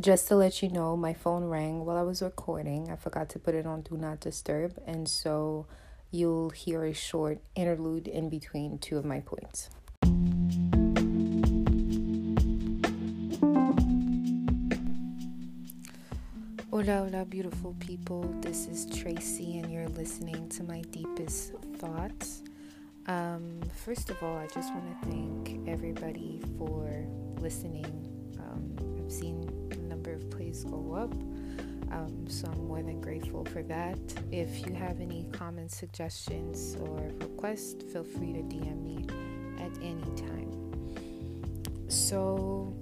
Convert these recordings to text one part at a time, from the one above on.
just to let you know, my phone rang while I was recording. I forgot to put it on Do Not Disturb, and so you'll hear a short interlude in between two of my points. Hola, hola, beautiful people. This is Tracy, and you're listening to my deepest thoughts. Um, first of all, I just want to thank everybody for listening. Um, I've seen plays go up, um, so I'm more than grateful for that. If you have any comments, suggestions, or requests, feel free to DM me at any time. So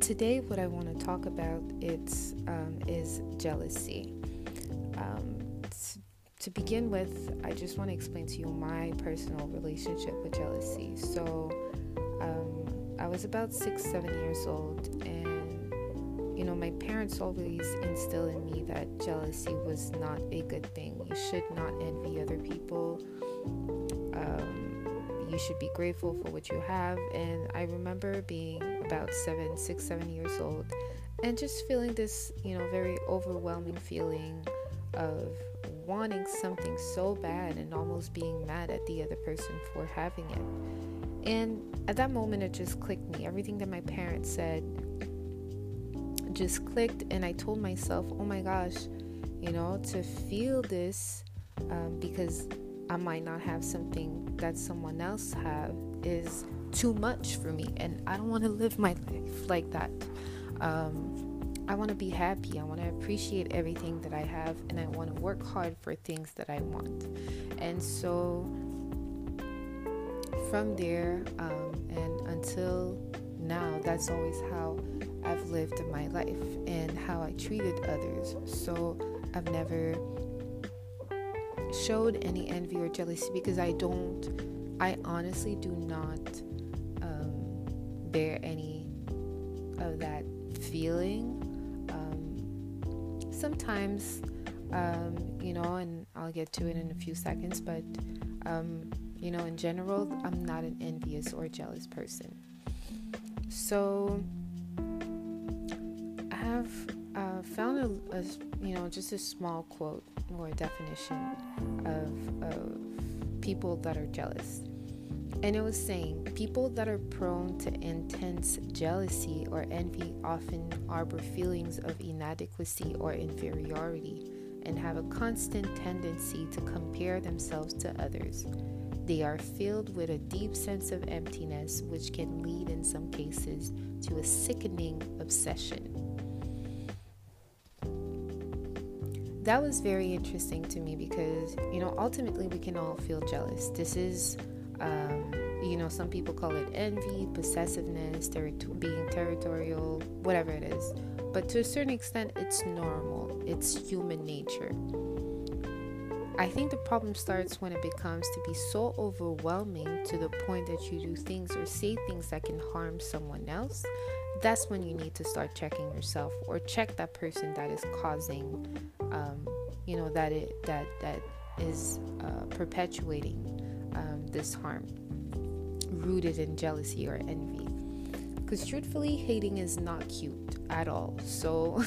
today, what I want to talk about it's um, is jealousy. Um, to begin with, I just want to explain to you my personal relationship with jealousy. So, um, I was about six, seven years old, and you know, my parents always instilled in me that jealousy was not a good thing. You should not envy other people. Um, you should be grateful for what you have. And I remember being about seven, six, seven years old, and just feeling this, you know, very overwhelming feeling of wanting something so bad and almost being mad at the other person for having it. And at that moment, it just clicked me. Everything that my parents said just clicked, and I told myself, oh my gosh, you know, to feel this um, because I might not have something that someone else have is too much for me, and I don't want to live my life like that. Um, I want to be happy. I want to appreciate everything that I have and I want to work hard for things that I want. And so from there um, and until now, that's always how I've lived my life and how I treated others. So I've never showed any envy or jealousy because I don't, I honestly do not um, bear any of that feeling sometimes, um, you know, and I'll get to it in a few seconds, but, um, you know, in general, I'm not an envious or jealous person. So, have uh, found a, a, you know, just a small quote or a definition of, of people that are jealous. And it was saying people that are prone to intense jealousy or envy often harbor feelings of inadequacy or inferiority and have a constant tendency to compare themselves to others. They are filled with a deep sense of emptiness, which can lead in some cases to a sickening obsession. That was very interesting to me because, you know, ultimately we can all feel jealous. This is um, you know, some people call it envy, possessiveness, ter- being territorial, whatever it is. But to a certain extent, it's normal, it's human nature. I think the problem starts when it becomes to be so overwhelming to the point that you do things or say things that can harm someone else. That's when you need to start checking yourself or check that person that is causing, um, you know, that it that that is uh, perpetuating um, this harm rooted in jealousy or envy. Because truthfully, hating is not cute at all. So,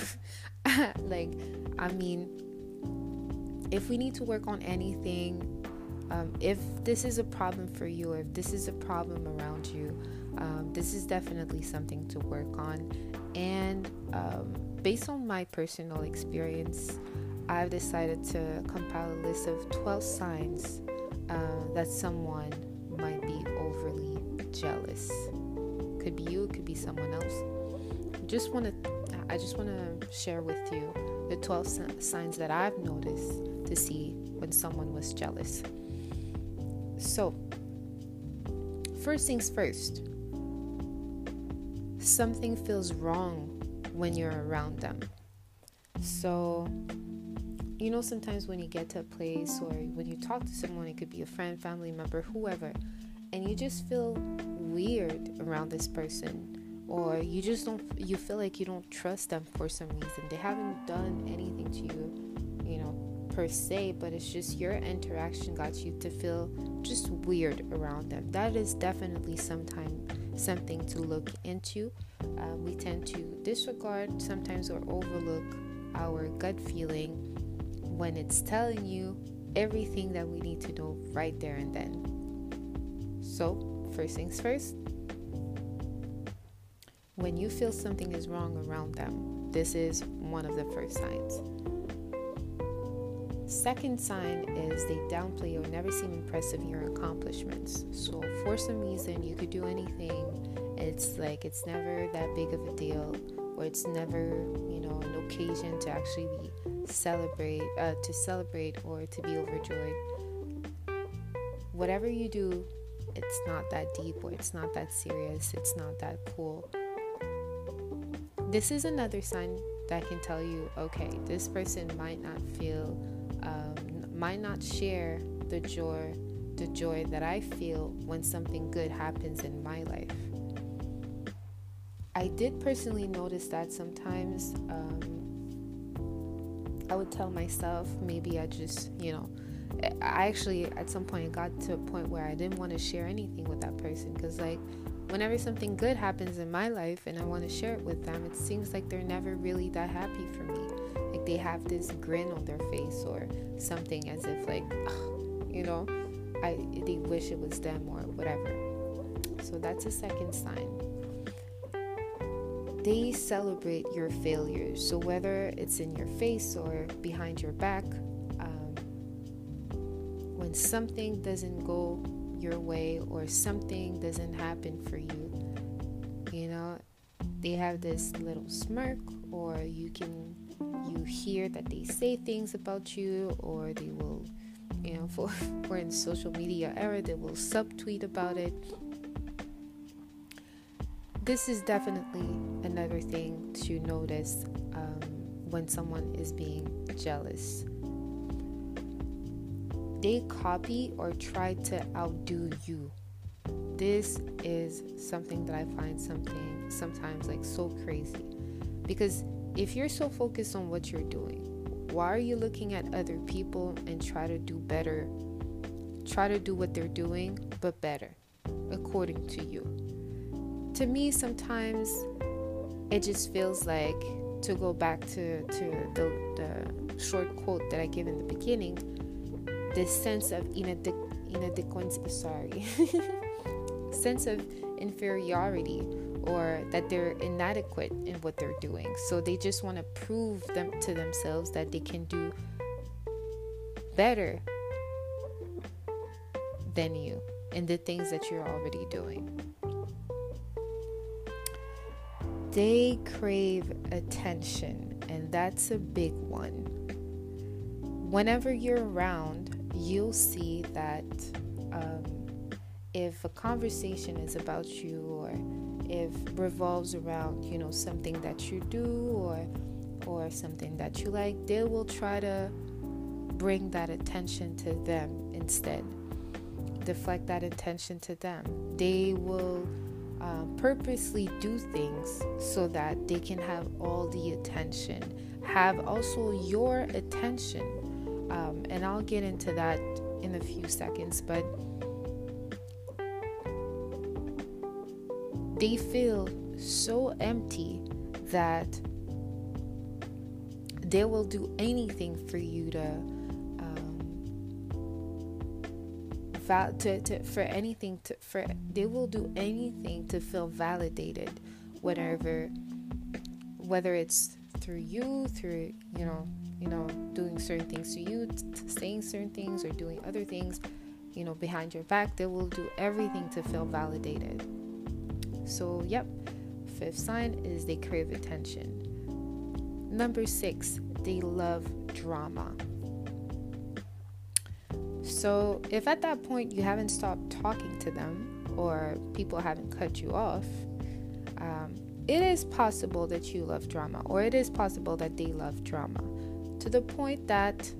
like, I mean, if we need to work on anything, um, if this is a problem for you, or if this is a problem around you, um, this is definitely something to work on. And um, based on my personal experience, I've decided to compile a list of 12 signs uh, that someone might be overly jealous. Could be you, could be someone else. Just want to, I just want to share with you the 12 signs that I've noticed to see when someone was jealous. So, first things first, something feels wrong when you're around them. So, you know, sometimes when you get to a place or when you talk to someone, it could be a friend, family member, whoever, and you just feel weird around this person, or you just don't, you feel like you don't trust them for some reason. They haven't done anything to you, you know, per se, but it's just your interaction got you to feel just weird around them. That is definitely sometime something to look into. Uh, we tend to disregard sometimes or overlook our gut feeling when it's telling you everything that we need to know right there and then. So, first things first, when you feel something is wrong around them, this is one of the first signs. Second sign is they downplay or never seem impressed of your accomplishments. So, for some reason, you could do anything, it's like it's never that big of a deal, or it's never, you know, an occasion to actually celebrate, uh, to celebrate or to be overjoyed. Whatever you do, it's not that deep, or it's not that serious, it's not that cool. This is another sign that can tell you, okay, this person might not feel um, might not share the joy the joy that I feel when something good happens in my life. I did personally notice that sometimes um, I would tell myself maybe I just you know I actually at some point got to a point where I didn't want to share anything with that person because like whenever something good happens in my life and I want to share it with them, it seems like they're never really that happy for me. Like they have this grin on their face or something as if like you know i they wish it was them or whatever. So that's a second sign they celebrate your failures so whether it's in your face or behind your back um, when something doesn't go your way or something doesn't happen for you you know they have this little smirk or you can you hear that they say things about you or they will you know for we're in social media era they will subtweet about it this is definitely another thing to notice um, when someone is being jealous they copy or try to outdo you this is something that i find something sometimes like so crazy because if you're so focused on what you're doing, why are you looking at other people and try to do better? Try to do what they're doing, but better, according to you. To me, sometimes it just feels like to go back to, to the, the short quote that I gave in the beginning, this sense of inadequacy, sorry, sense of inferiority or that they're inadequate in what they're doing. So they just want to prove them to themselves that they can do better than you in the things that you're already doing. They crave attention, and that's a big one. Whenever you're around, you'll see that um, if a conversation is about you or if revolves around you know something that you do or or something that you like they will try to bring that attention to them instead deflect that attention to them they will uh, purposely do things so that they can have all the attention. Have also your attention. Um, and i'll get into that in a few seconds but they feel so empty that they will do anything for you to val- to, to for anything to for they will do anything to feel validated whatever whether it's through you through you know you know doing certain things to you saying certain things or doing other things you know behind your back they will do everything to feel validated so, yep, fifth sign is they crave attention. Number six, they love drama. So, if at that point you haven't stopped talking to them or people haven't cut you off, um, it is possible that you love drama, or it is possible that they love drama to the point that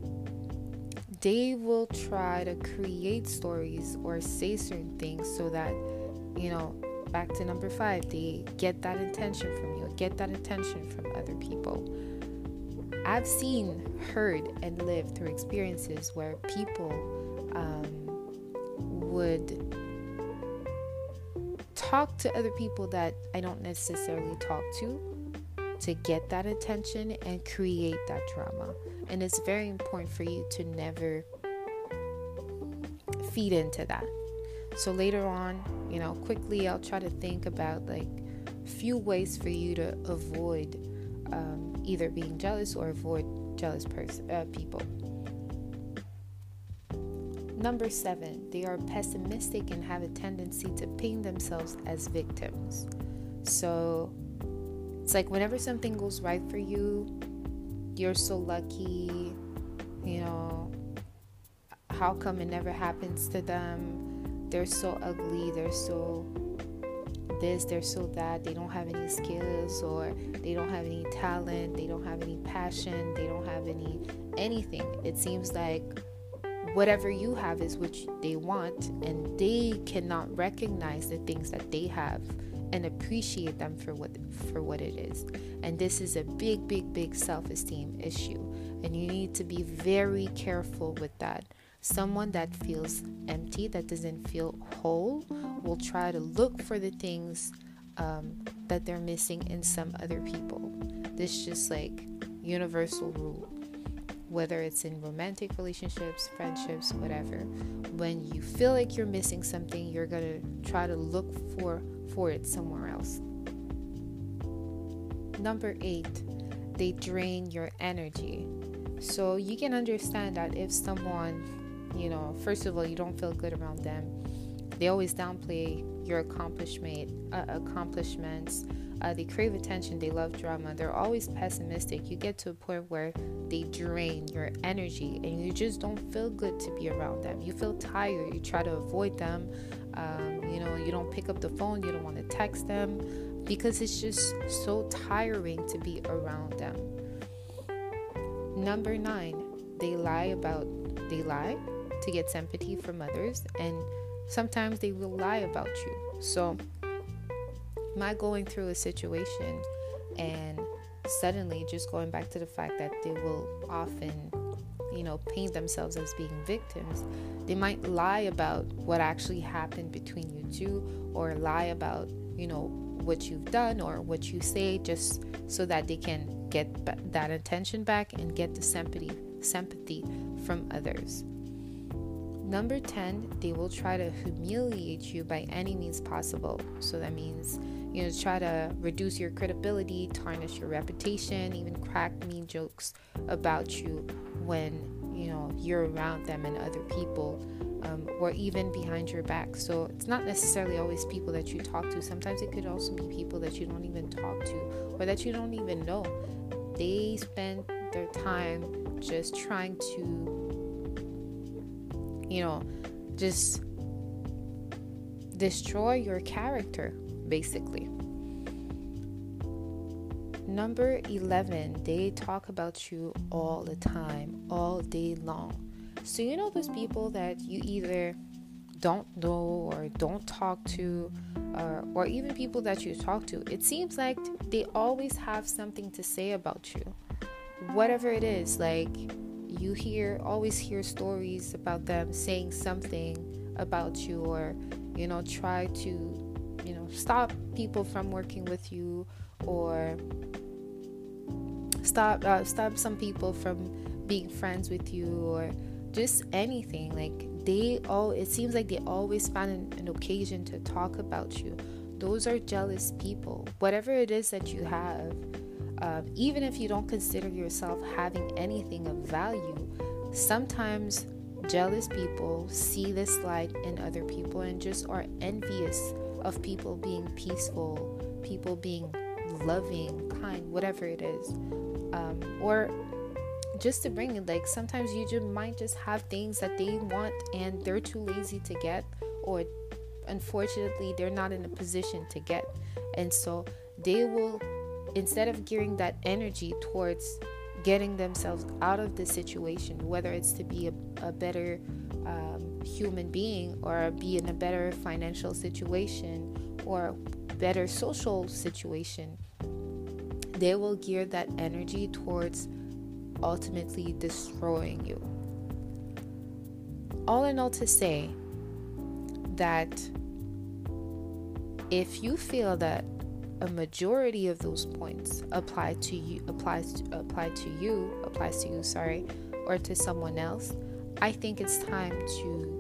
they will try to create stories or say certain things so that you know back to number five, they get that attention from you, get that attention from other people. I've seen, heard, and lived through experiences where people um, would talk to other people that I don't necessarily talk to to get that attention and create that drama. And it's very important for you to never feed into that. So later on, you know, quickly I'll try to think about like a few ways for you to avoid um, either being jealous or avoid jealous person uh, people. Number seven, they are pessimistic and have a tendency to paint themselves as victims. So it's like whenever something goes right for you, you're so lucky, you know, how come it never happens to them? They're so ugly, they're so this, they're so that, they don't have any skills or they don't have any talent, they don't have any passion, they don't have any anything. It seems like whatever you have is what they want and they cannot recognize the things that they have and appreciate them for what for what it is. And this is a big big big self-esteem issue and you need to be very careful with that. Someone that feels empty that doesn't feel whole will try to look for the things um, that they're missing in some other people. This is just like universal rule whether it's in romantic relationships, friendships, whatever. When you feel like you're missing something, you're going to try to look for for it somewhere else. Number 8, they drain your energy. So you can understand that if someone, you know, first of all, you don't feel good around them, they always downplay your accomplishment uh, accomplishments uh, they crave attention, they love drama, they're always pessimistic. You get to a point where they drain your energy and you just don't feel good to be around them. You feel tired, you try to avoid them. Um, you know, you don't pick up the phone, you don't want to text them because it's just so tiring to be around them. Number nine, they lie about, they lie to get sympathy from others and sometimes they will lie about you. So, my going through a situation and suddenly just going back to the fact that they will often you know paint themselves as being victims they might lie about what actually happened between you two or lie about you know what you've done or what you say just so that they can get that attention back and get the sympathy sympathy from others. Number 10 they will try to humiliate you by any means possible. So that means you know, try to reduce your credibility, tarnish your reputation, even crack mean jokes about you when, you know, you're around them and other people, um, or even behind your back. So it's not necessarily always people that you talk to. Sometimes it could also be people that you don't even talk to or that you don't even know. They spend their time just trying to, you know, just destroy your character basically. Number 11, they talk about you all the time, all day long. So, you know, those people that you either don't know or don't talk to, or, or even people that you talk to, it seems like they always have something to say about you. Whatever it is, like you hear, always hear stories about them saying something about you, or, you know, try to stop people from working with you or stop uh, stop some people from being friends with you or just anything. Like they all it seems like they always find an, an occasion to talk about you. Those are jealous people. Whatever it is that you have um, even if you don't consider yourself having anything of value sometimes jealous people see this light in other people and just are envious of people being peaceful, people being loving, kind, whatever it is. Um, or just to bring it, like sometimes you just might just have things that they want and they're too lazy to get, or unfortunately, they're not in a position to get. And so they will, instead of gearing that energy towards getting themselves out of the situation, whether it's to be a, a better um, human being or be in a better financial situation or better social situation, they will gear that energy towards ultimately destroying you. All in all, to say that if you feel that a majority of those points apply to you applies to, apply to you applies to you sorry or to someone else i think it's time to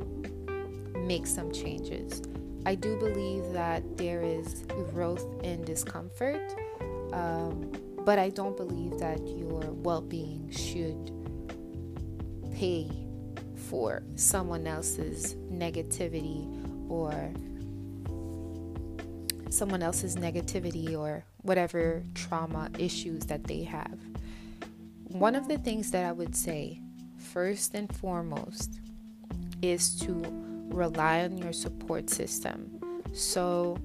make some changes. I do believe that there is growth in discomfort um, but i don't believe that your well-being should pay for someone else's negativity or someone else's negativity or whatever trauma issues that they have. One of the things that I would say, first and foremost, is to rely on your support system. So,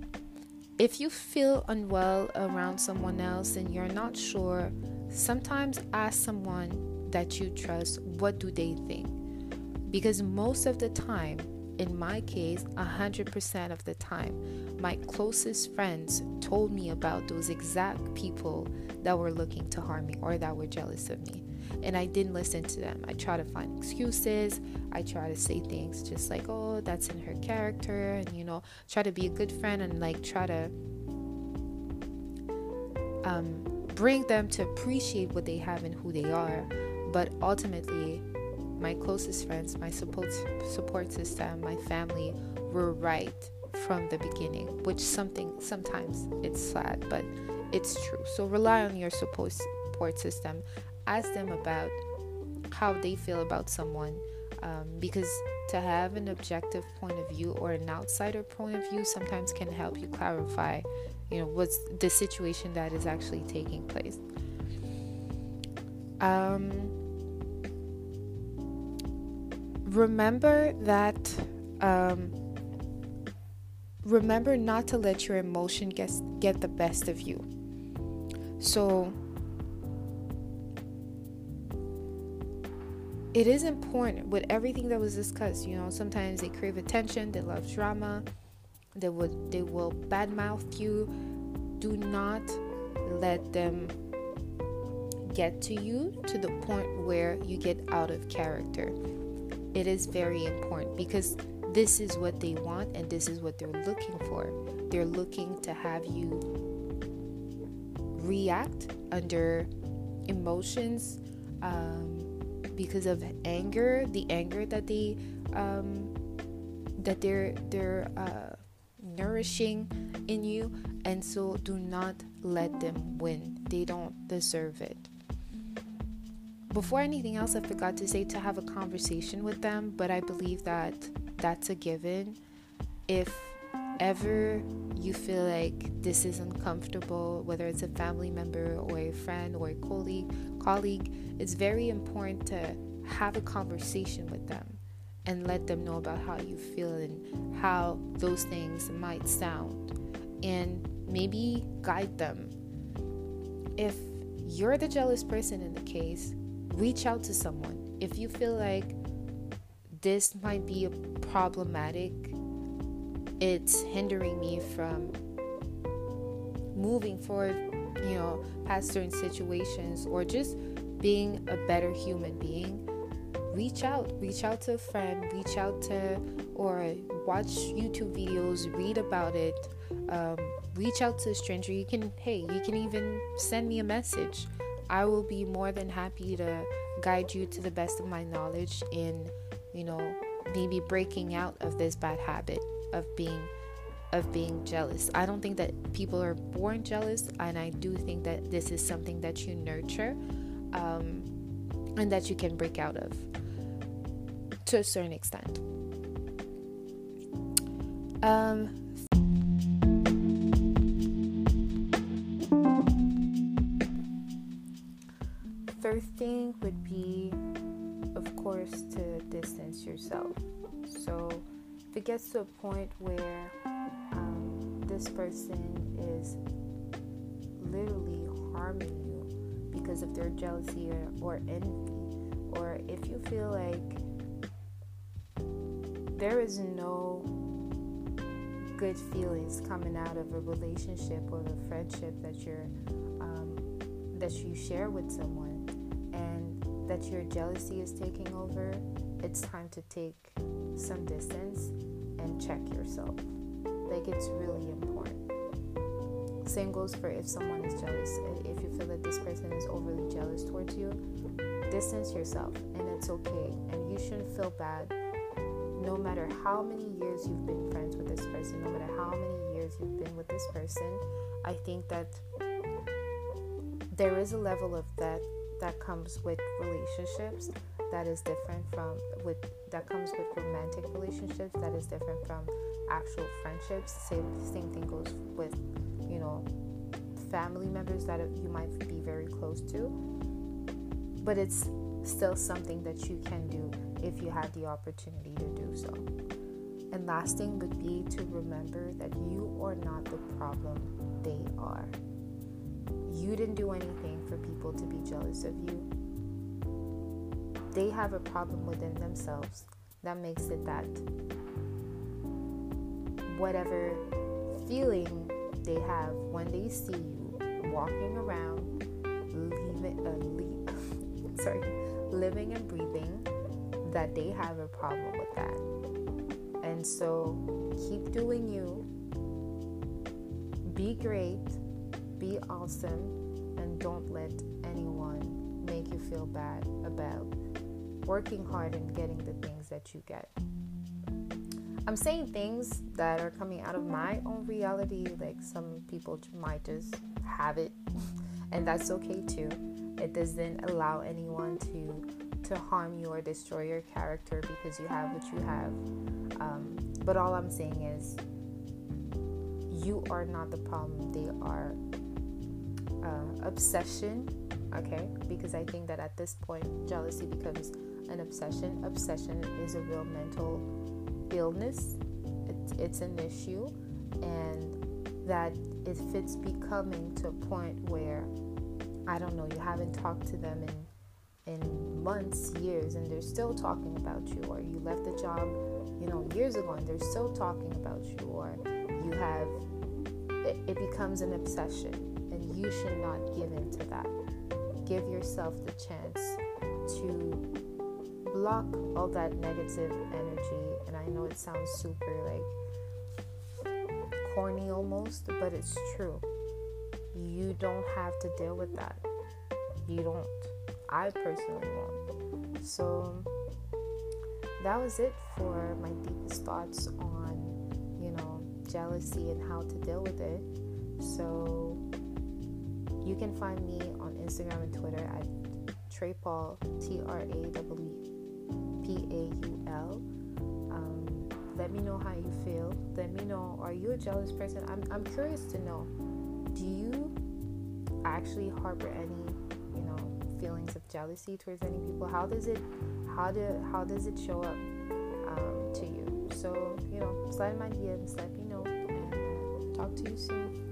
if you feel unwell around someone else and you're not sure, sometimes ask someone that you trust what do they think. Because most of the time, in my case, 100% of the time, my closest friends told me about those exact people that were looking to harm me or that were jealous of me. And I didn't listen to them. I try to find excuses. I try to say things just like, oh, that's in her character. And, you know, try to be a good friend and like try to um, bring them to appreciate what they have and who they are. But ultimately, my closest friends, my support support system, my family were right from the beginning, which something sometimes it's sad, but it's true. So rely on your support system. Ask them about how they feel about someone, um, because to have an objective point of view or an outsider point of view sometimes can help you clarify, you know, what's the situation that is actually taking place. Um, remember that um, remember not to let your emotion get get the best of you. So it is important with everything that was discussed you know sometimes they crave attention they love drama they would they will badmouth you. Do not let them get to you to the point where you get out of character it is very important because this is what they want and this is what they're looking for. They're looking to have you react under emotions um, because of anger, the anger that they um, that they're they're uh, nourishing in you, and so do not let them win. They don't deserve it before anything else, I forgot to say to have a conversation with them, but I believe that that's a given. If ever you feel like this is uncomfortable, whether it's a family member or a friend or a colleague, colleague, it's very important to have a conversation with them and let them know about how you feel and how those things might sound and maybe guide them. If you're the jealous person in the case, reach out to someone. If you feel like this might be a problematic, it's hindering me from moving forward, you know, past certain situations or just being a better human being, reach out. Reach out to a friend, reach out to, or watch YouTube videos, read about it, um, reach out to a stranger. You can, hey, you can even send me a message. I will be more than happy to guide you to the best of my knowledge in, you know, maybe breaking out of this bad habit of being of being jealous. I don't think that people are born jealous, and I do think that this is something that you nurture um, and that you can break out of to a certain extent. Um, a point where um, this person is literally harming you because of their jealousy or, or envy, or if you feel like there is no good feelings coming out of a relationship or a friendship that you're um, that you share with someone and that your jealousy is taking over, it's time to take some distance and check yourself. Like it's really important. Same goes for if someone is jealous. If you feel that this person is overly jealous towards you, distance yourself and it's okay. And you shouldn't feel bad no matter how many years you've been friends with this person, no matter how many years you've been with this person. I think that there is a level of that that comes with relationships that is different from with that comes with romantic relationships that is different from actual friendships. Same same thing goes with you know family members that you might be very close to. But it's still something that you can do if you have the opportunity to do so. And last thing would be to remember that you are not the problem they are. You didn't do anything for people to be jealous of you. They have a problem within themselves that makes it that whatever feeling they have when they see you walking around, leaving, uh, sorry, living and breathing, that they have a problem with that. And so keep doing you. Be great be awesome and don't let anyone make you feel bad about working hard and getting the things that you get. I'm saying things that are coming out of my own reality, like some people might just have it, and that's okay too. It doesn't allow anyone to to harm you or destroy your character because you have what you have. Um, but all I'm saying is, you are not the problem. They are uh, obsession, okay? Because I think that at this point, jealousy becomes an obsession. Obsession is a real mental illness, it's, it's an issue, and that if it's becoming to a point where I don't know, you haven't talked to them in in months, years, and they're still talking about you, or you left the job, you know, years ago, and they're still talking about you, or you have it, it becomes an obsession and you should not give in to that. Give yourself the chance to block all that negative energy. And I know it sounds super like corny almost, but it's true. You don't have to deal with that. You don't. I personally won't. So that was it for my deepest thoughts on, you know, jealousy and how to deal with it. So you can find me on Instagram and Twitter at Trey Paul T R A W P A U L. Um, let me know how you feel. Let me know, are you a jealous person? I'm, I'm curious to know. Do you actually harbor any, you know, feelings of jealousy towards any people? How does it, how do, how does it show up um, to you? So, you know, slide my DMs, let me know, and talk to you soon.